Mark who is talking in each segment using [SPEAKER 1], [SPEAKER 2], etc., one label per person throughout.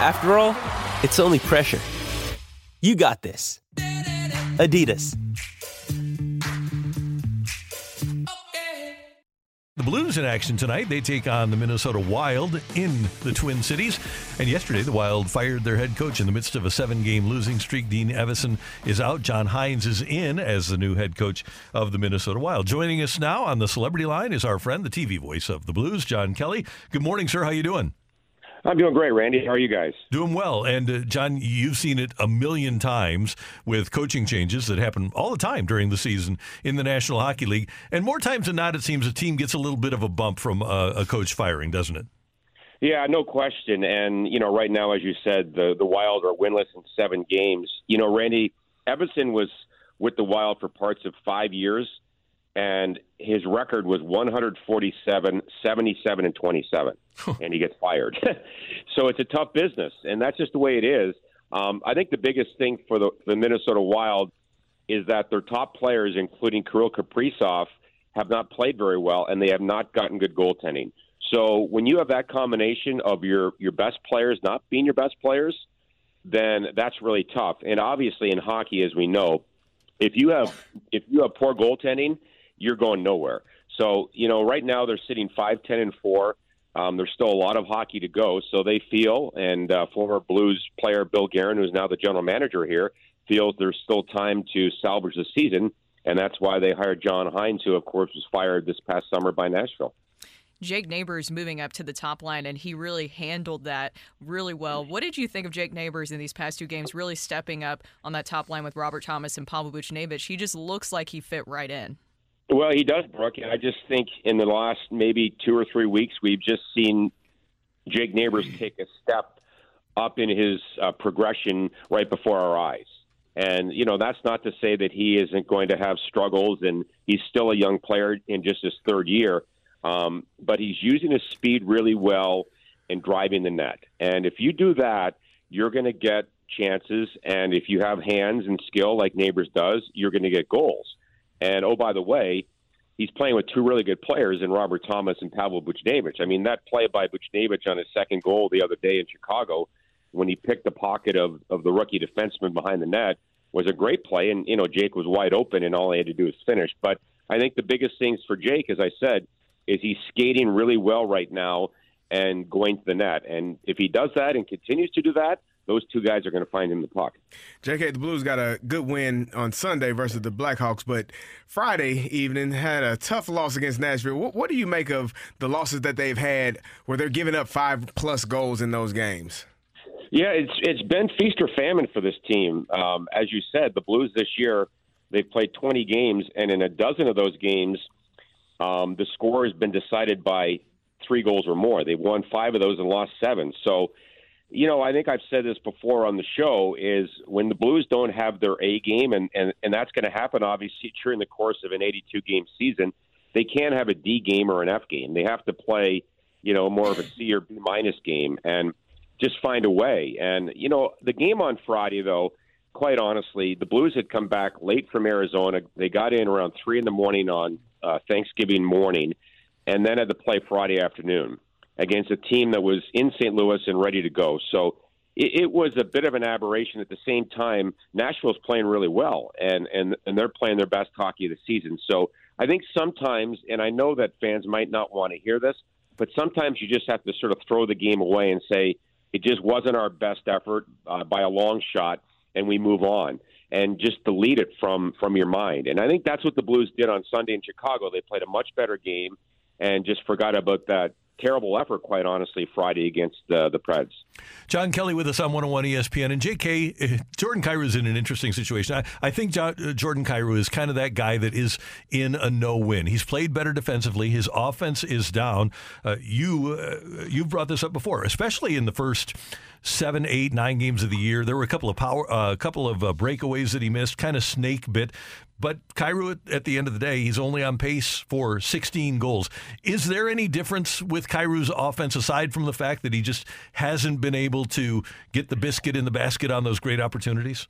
[SPEAKER 1] After all, it's only pressure. You got this. Adidas.
[SPEAKER 2] The Blues in action tonight. They take on the Minnesota Wild in the Twin Cities. And yesterday, the Wild fired their head coach in the midst of a seven game losing streak. Dean Evason is out. John Hynes is in as the new head coach of the Minnesota Wild. Joining us now on the celebrity line is our friend, the TV voice of the Blues, John Kelly. Good morning, sir. How you doing?
[SPEAKER 3] I'm doing great, Randy. How are you guys?
[SPEAKER 2] Doing well. And uh, John, you've seen it a million times with coaching changes that happen all the time during the season in the National Hockey League. And more times than not, it seems a team gets a little bit of a bump from uh, a coach firing, doesn't it?
[SPEAKER 3] Yeah, no question. And you know, right now, as you said, the the Wild are winless in seven games. You know, Randy Evason was with the Wild for parts of five years and his record was 147, 77, and 27, and he gets fired. so it's a tough business, and that's just the way it is. Um, I think the biggest thing for the, the Minnesota Wild is that their top players, including Kirill Kaprizov, have not played very well, and they have not gotten good goaltending. So when you have that combination of your your best players not being your best players, then that's really tough. And obviously in hockey, as we know, if you have if you have poor goaltending you're going nowhere. So, you know, right now they're sitting 5 10 and 4. Um, there's still a lot of hockey to go, so they feel, and uh, former Blues player Bill Guerin, who's now the general manager here, feels there's still time to salvage the season, and that's why they hired John Hynes, who, of course, was fired this past summer by Nashville.
[SPEAKER 4] Jake Neighbors moving up to the top line, and he really handled that really well. What did you think of Jake Neighbors in these past two games, really stepping up on that top line with Robert Thomas and Pavel Buchnevich? He just looks like he fit right in.
[SPEAKER 3] Well, he does, Brooke. I just think in the last maybe two or three weeks, we've just seen Jake Neighbors take a step up in his uh, progression right before our eyes. And, you know, that's not to say that he isn't going to have struggles, and he's still a young player in just his third year. Um, but he's using his speed really well and driving the net. And if you do that, you're going to get chances. And if you have hands and skill like Neighbors does, you're going to get goals. And oh, by the way, he's playing with two really good players in Robert Thomas and Pavel Buchnevich. I mean, that play by Buchnevich on his second goal the other day in Chicago, when he picked the pocket of, of the rookie defenseman behind the net, was a great play. And, you know, Jake was wide open, and all he had to do was finish. But I think the biggest things for Jake, as I said, is he's skating really well right now and going to the net. And if he does that and continues to do that, those two guys are going to find him in the puck.
[SPEAKER 5] JK, the Blues got a good win on Sunday versus the Blackhawks, but Friday evening had a tough loss against Nashville. What, what do you make of the losses that they've had where they're giving up five plus goals in those games?
[SPEAKER 3] Yeah, it's it's been feast or famine for this team. Um, as you said, the Blues this year they've played 20 games, and in a dozen of those games, um, the score has been decided by three goals or more. They've won five of those and lost seven. So you know, I think I've said this before on the show is when the Blues don't have their A game, and, and, and that's going to happen obviously during the course of an 82 game season, they can't have a D game or an F game. They have to play, you know, more of a C or B minus game and just find a way. And, you know, the game on Friday, though, quite honestly, the Blues had come back late from Arizona. They got in around 3 in the morning on uh, Thanksgiving morning and then had to play Friday afternoon against a team that was in St. Louis and ready to go. So it, it was a bit of an aberration. At the same time, Nashville's playing really well, and and and they're playing their best hockey of the season. So I think sometimes, and I know that fans might not want to hear this, but sometimes you just have to sort of throw the game away and say it just wasn't our best effort uh, by a long shot, and we move on and just delete it from from your mind. And I think that's what the Blues did on Sunday in Chicago. They played a much better game and just forgot about that terrible effort, quite honestly, Friday against uh, the Preds.
[SPEAKER 2] John Kelly with us on 101 ESPN. And JK, eh, Jordan Kyrou is in an interesting situation. I, I think uh, Jordan Kyrou is kind of that guy that is in a no win. He's played better defensively, his offense is down. Uh, you, uh, you've brought this up before, especially in the first seven, eight, nine games of the year. There were a couple of power, a uh, couple of uh, breakaways that he missed, kind of snake bit. But Kyrou, at the end of the day, he's only on pace for 16 goals. Is there any difference with Kyrou's offense aside from the fact that he just hasn't been able to get the biscuit in the basket on those great opportunities?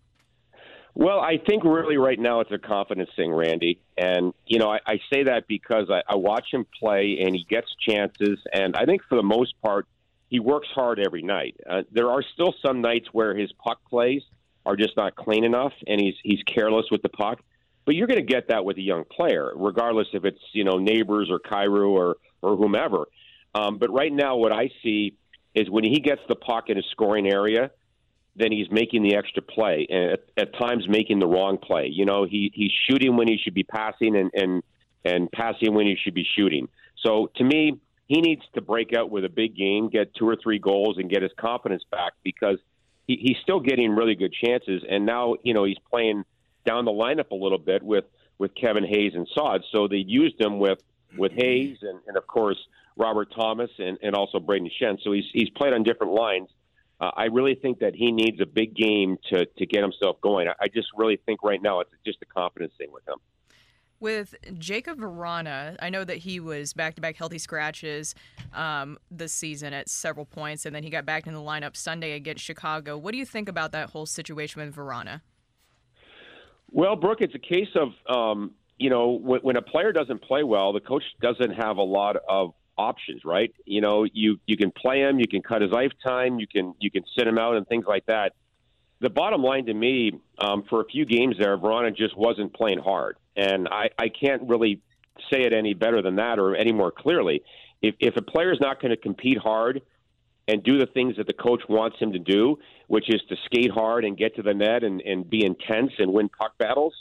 [SPEAKER 3] Well, I think really right now it's a confidence thing, Randy. And, you know, I, I say that because I, I watch him play and he gets chances. And I think for the most part, he works hard every night. Uh, there are still some nights where his puck plays are just not clean enough and he's, he's careless with the puck. But you're going to get that with a young player, regardless if it's you know Neighbors or Kyrou or or whomever. Um, but right now, what I see is when he gets the puck in a scoring area, then he's making the extra play, and at, at times making the wrong play. You know, he he's shooting when he should be passing, and and and passing when he should be shooting. So to me, he needs to break out with a big game, get two or three goals, and get his confidence back because he, he's still getting really good chances. And now, you know, he's playing down the lineup a little bit with with Kevin Hayes and Saad. So they used him with with Hayes and, and of course Robert Thomas and, and also Brayden Schenn. So he's he's played on different lines. Uh, I really think that he needs a big game to to get himself going. I, I just really think right now it's just a confidence thing with him.
[SPEAKER 4] With Jakub Vrana, I know that he was back to back healthy scratches um, this season at several points, and then he got back in the lineup Sunday against Chicago. What do you think about that whole situation with Vrana?
[SPEAKER 3] Well, Brooke, it's a case of um, you know when, when a player doesn't play well, the coach doesn't have a lot of options, right? You know, you you can play him, you can cut his lifetime, you can you can sit him out, and things like that. The bottom line to me, um, for a few games there, Vrana just wasn't playing hard, and I I can't really say it any better than that or any more clearly. If if a player is not going to compete hard and do the things that the coach wants him to do, which is to skate hard and get to the net and, and be intense and win puck battles,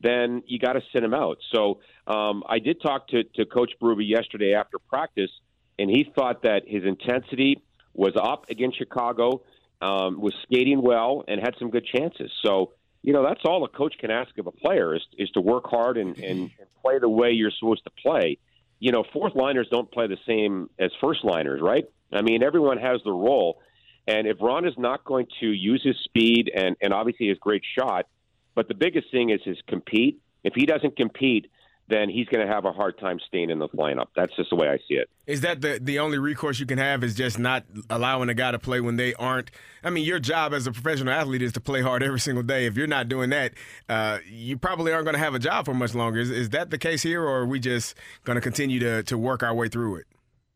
[SPEAKER 3] then you got to send him out. So um, I did talk to, to Coach Berube yesterday after practice, and he thought that his intensity was up against Chicago, um, was skating well, and had some good chances. So, you know, that's all a coach can ask of a player is, is to work hard and, and, and play the way you're supposed to play. You know, fourth liners don't play the same as first liners, right? I mean, everyone has their role. And if Ron is not going to use his speed and, and obviously his great shot, but the biggest thing is his compete. If he doesn't compete, then he's going to have a hard time staying in the lineup. That's just the way I see it.
[SPEAKER 5] Is that the the only recourse you can have is just not allowing a guy to play when they aren't? I mean, your job as a professional athlete is to play hard every single day. If you're not doing that, uh, you probably aren't going to have a job for much longer. Is, is that the case here, or are we just going to continue to to work our way through it?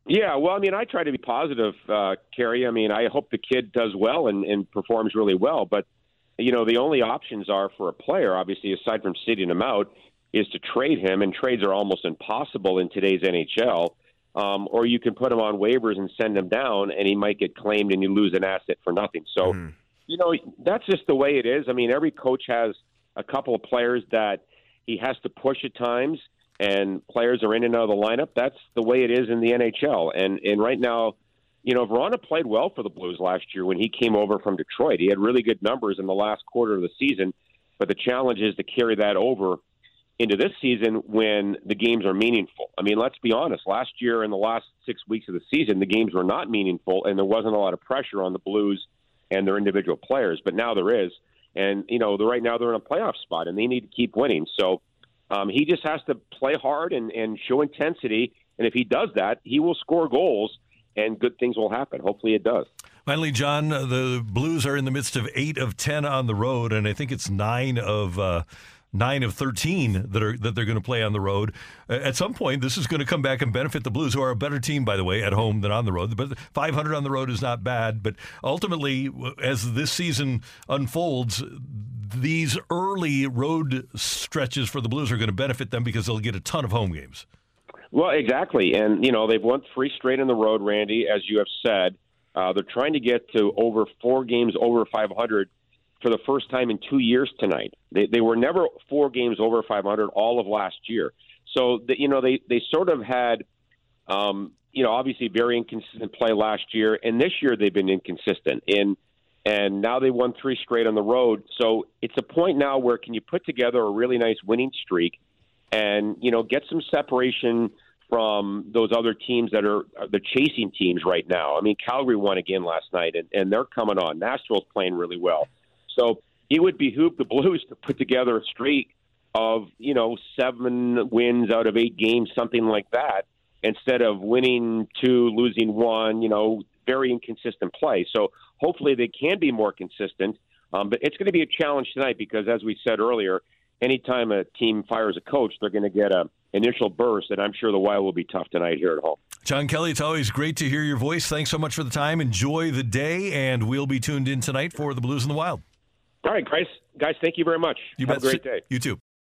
[SPEAKER 3] Yeah, well, I mean, I try to be positive, uh, Kerry. I mean, I hope the kid does well and, and performs really well. But, you know, the only options are for a player, obviously, aside from sitting him out, is to trade him. And trades are almost impossible in today's NHL. Um, or you can put him on waivers and send him down, and he might get claimed and you lose an asset for nothing. So, mm. you know, that's just the way it is. I mean, every coach has a couple of players that he has to push at times and players are in and out of the lineup. That's the way it is in the NHL. And and right now, you know, Vrana played well for the Blues last year when he came over from Detroit. He had really good numbers in the last quarter of the season, but the challenge is to carry that over into this season when the games are meaningful. I mean, let's be honest. Last year, in the last six weeks of the season, the games were not meaningful, and there wasn't a lot of pressure on the Blues and their individual players. But now there is, and you know, right now they're in a playoff spot, and they need to keep winning. So um, he just has to play hard and, and show intensity. And if he does that, he will score goals and good things will happen. Hopefully it does.
[SPEAKER 2] Finally, John, the Blues are in the midst of eight of 10 on the road, and I think it's nine of. Uh, nine of 13 that are that they're going to play on the road. At some point, this is going to come back and benefit the Blues, who are a better team, by the way, at home than on the road. But 500 on the road is not bad. But ultimately, as this season unfolds, these early road stretches for the Blues are going to benefit them because they'll get a ton of home games.
[SPEAKER 3] Well, exactly, and you know they've won three straight in the road, Randy, as you have said. Uh, they're trying to get to over four games over 500 for the first time in two years tonight. They, they were never four games over 500 all of last year. So the, you know they they sort of had um, you know, obviously very inconsistent play last year, and this year they've been inconsistent. And and now they won three straight on the road. So it's a point now where can you put together a really nice winning streak, and you know get some separation from those other teams that are the chasing teams right now. I mean, Calgary won again last night, and, and they're coming on. Nashville's playing really well. So it would behoove the Blues to put together a streak of, you know, seven wins out of eight games, something like that, instead of winning two, losing one, you know, very inconsistent play. So hopefully they can be more consistent. Um, but it's going to be a challenge tonight because, as we said earlier, anytime a team fires a coach, they're going to get a initial burst, and I'm sure the Wild will be tough tonight here at home.
[SPEAKER 2] John Kelly, it's always great to hear your voice. Thanks so much for the time. Enjoy the day, and we'll be tuned in tonight for the Blues and the Wild.
[SPEAKER 3] All right, guys. Guys, thank you very much.
[SPEAKER 2] You
[SPEAKER 3] Have
[SPEAKER 2] bet.
[SPEAKER 3] a great day.
[SPEAKER 2] You too.